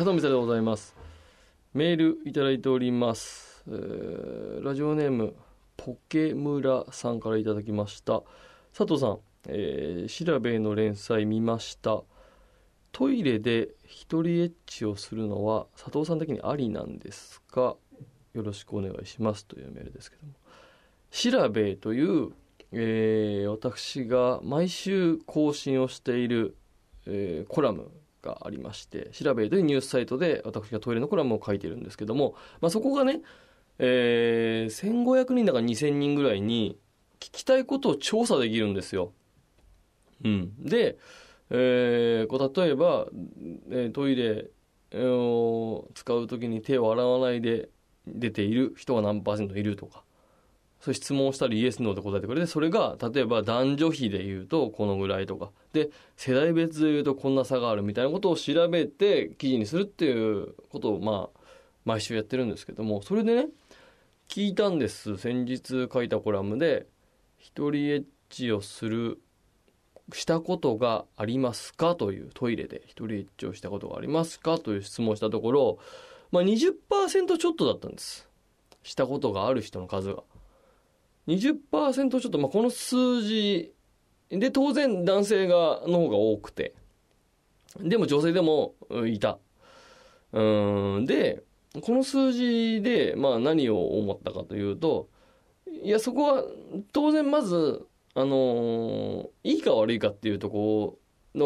佐藤美沙でございます。メールいただいております、えーラジオネームポケムラさんからいただきました。佐藤さん、えー、調べの連載見ました。トイレで一人エッチをするのは佐藤さん的にありなんですか？よろしくお願いします。というメールですけども。調べという、えー私が毎週更新をしている、えーコラムがありまして調べというニュースサイトで私がトイレのコラムを書いてるんですけども、まあ、そこがね、えー1500人だから2000人ぐらいに聞きたいことを調査できるんですよ。うん、で、えーこう例えば、えートイレを使う時に手を洗わないで出ている人が何パーセントいるとかそう質問したりイエスノーで答えてくれてそれが例えば男女比で言うとこのぐらいとか。で世代別で言うとこんな差があるみたいなことを調べて記事にするっていうことをまあ毎週やってるんですけども。それでね聞いたんです。先日書いたコラムで一人エッチをするしたことがありますかというトイレで一人エッチをしたことがありますかという質問したところ、まあ、20%ちょっとだったんです。したことがある人の数が。20%ちょっと、まあ、この数字で当然男性がの方が多くて。でも女性でもいた。うんでこの数字で、まあ、何を思ったかというといやそこは当然まずあのいいか悪いかっていうところ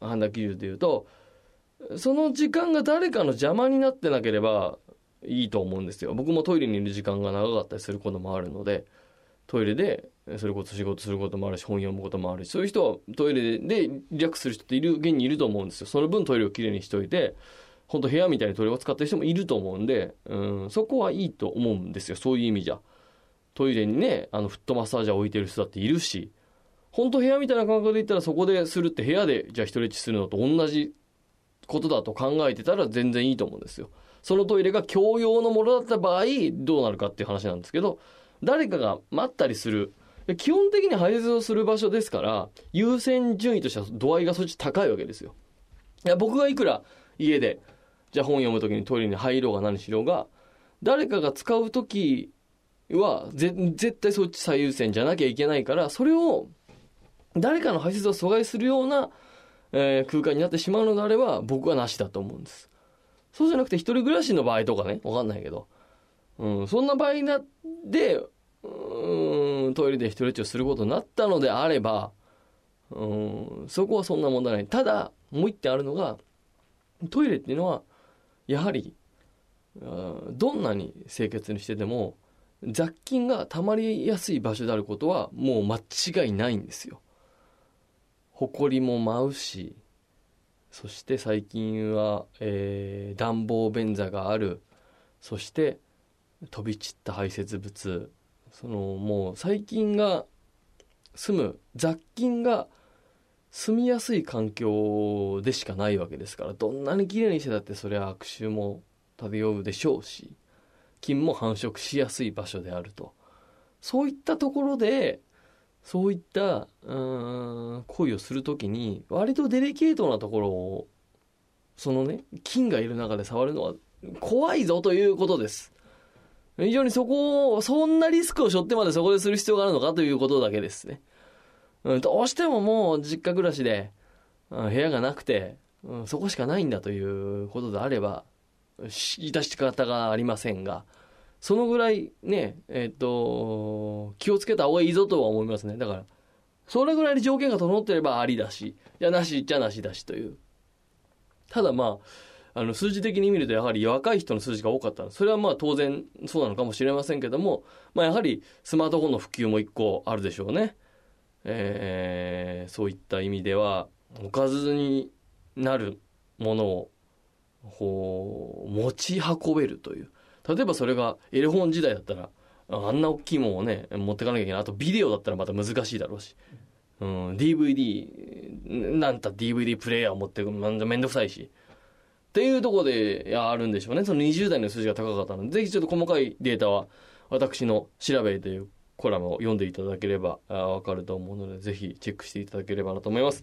の判断基準でいうとその時間が誰かの邪魔になってなければいいと思うんですよ。僕もトイレにいる時間が長かったりすることもあるので。トイレでそれこそ仕事することもあるし本読むこともあるしそういう人はトイレでリラックスする人っている現にいると思うんですよ。その分トイレをきれいにしといて本当部屋みたいにトイレを使ってる人もいると思うんでうんそこはいいと思うんですよ。そういう意味じゃ。トイレにねあのフットマッサージャー置いてる人だっているし本当部屋みたいな感覚で言ったらそこでするって部屋でじゃあ一人エッチするのと同じことだと考えてたら全然いいと思うんですよ。そのトイレが共用のものだった場合どうなるかっていう話なんですけど誰かが待ったりする。で基本的に排泄をする場所ですから優先順位としては度合いがそっち高いわけですよ。いや僕がいくら家でじゃあ本読む時にトイレに入ろうが何しろうが誰かが使う時はぜ絶対そっち最優先じゃなきゃいけないからそれを誰かの排泄を阻害するような、えー空間になってしまうのであれば僕はなしだと思うんです。そうじゃなくて一人暮らしの場合とかねわかんないけど、うん、そんな場合なでうんトイレで一人エッチをすることになったのであればうんそこはそんな問題ないただもう一点あるのがトイレっていうのはやはりどんなに清潔にしてても雑菌が溜まりやすい場所であることはもう間違いないんですよ。埃も舞うしそして最近は、えー暖房便座があるそして飛び散った排泄物。そのもう細菌が住む雑菌が住みやすい環境でしかないわけですからどんなに綺麗にしてたってそれは悪臭も漂うでしょうし菌も繁殖しやすい場所であると。そういったところでそういったうん行為をするときに割とデリケートなところをそのね菌がいる中で触るのは怖いぞということです。非常にそこをそんなリスクを背負ってまでそこでする必要があるのかということだけですね、うん、どうしてももう実家暮らしで、うん部屋がなくて、うんそこしかないんだということであればし致し方がありませんがそのぐらいねえっ、と気をつけた方がいいぞとは思いますね。だからそれぐらいに条件が整ってればありだしじゃなしじゃなしだしという。ただまああの数字的に見るとやはり若い人の数字が多かったそれはまあ当然そうなのかもしれませんけども、まあ、やはりスマートフォンの普及も一個あるでしょうね、えーそういった意味ではおかずになるものをこう持ち運べるという。例えばそれがエレフォン時代だったらあんな大きいものをね持ってかなきゃいけない。あとビデオだったらまた難しいだろうし、うん、DVD なんた DVD プレイヤー持ってくるのめんどくさいし。っていうところでやあるんでしょうね。その20代の数字が高かったので。ぜひちょっと細かいデータは私の「調べ」というコラムを読んでいただければあ分かると思うのでぜひチェックしていただければなと思います。